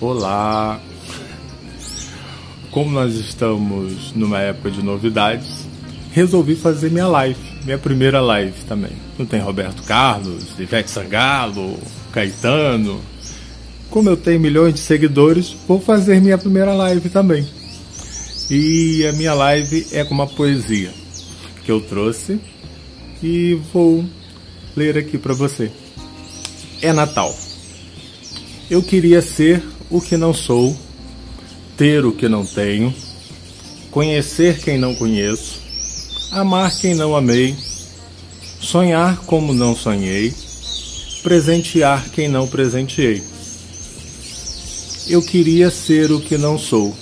Olá! Como nós estamos numa época de novidades, resolvi fazer minha live, minha primeira live também. Não tem Roberto Carlos, Ivete Sangalo, Caetano. Como eu tenho milhões de seguidores, vou fazer minha primeira live também. E a minha live é com uma poesia que eu trouxe e vou ler aqui para você. É Natal. Eu queria ser o que não sou, ter o que não tenho, conhecer quem não conheço, amar quem não amei, sonhar como não sonhei, presentear quem não presenteei. Eu queria ser o que não sou.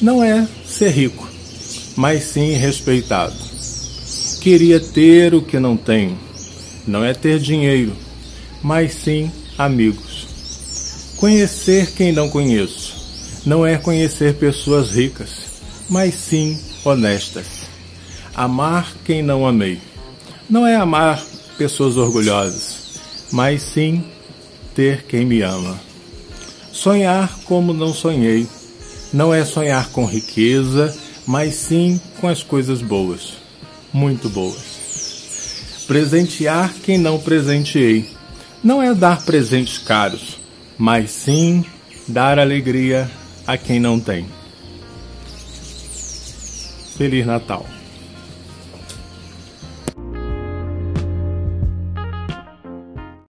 Não é ser rico, mas sim respeitado. Queria ter o que não tenho. Não é ter dinheiro, mas sim amigos. Conhecer quem não conheço não é conhecer pessoas ricas, mas sim honestas. Amar quem não amei não é amar pessoas orgulhosas, mas sim ter quem me ama. Sonhar como não sonhei não é sonhar com riqueza, mas sim com as coisas boas, muito boas. Presentear quem não presenteei não é dar presentes caros, mas sim dar alegria a quem não tem. Feliz Natal!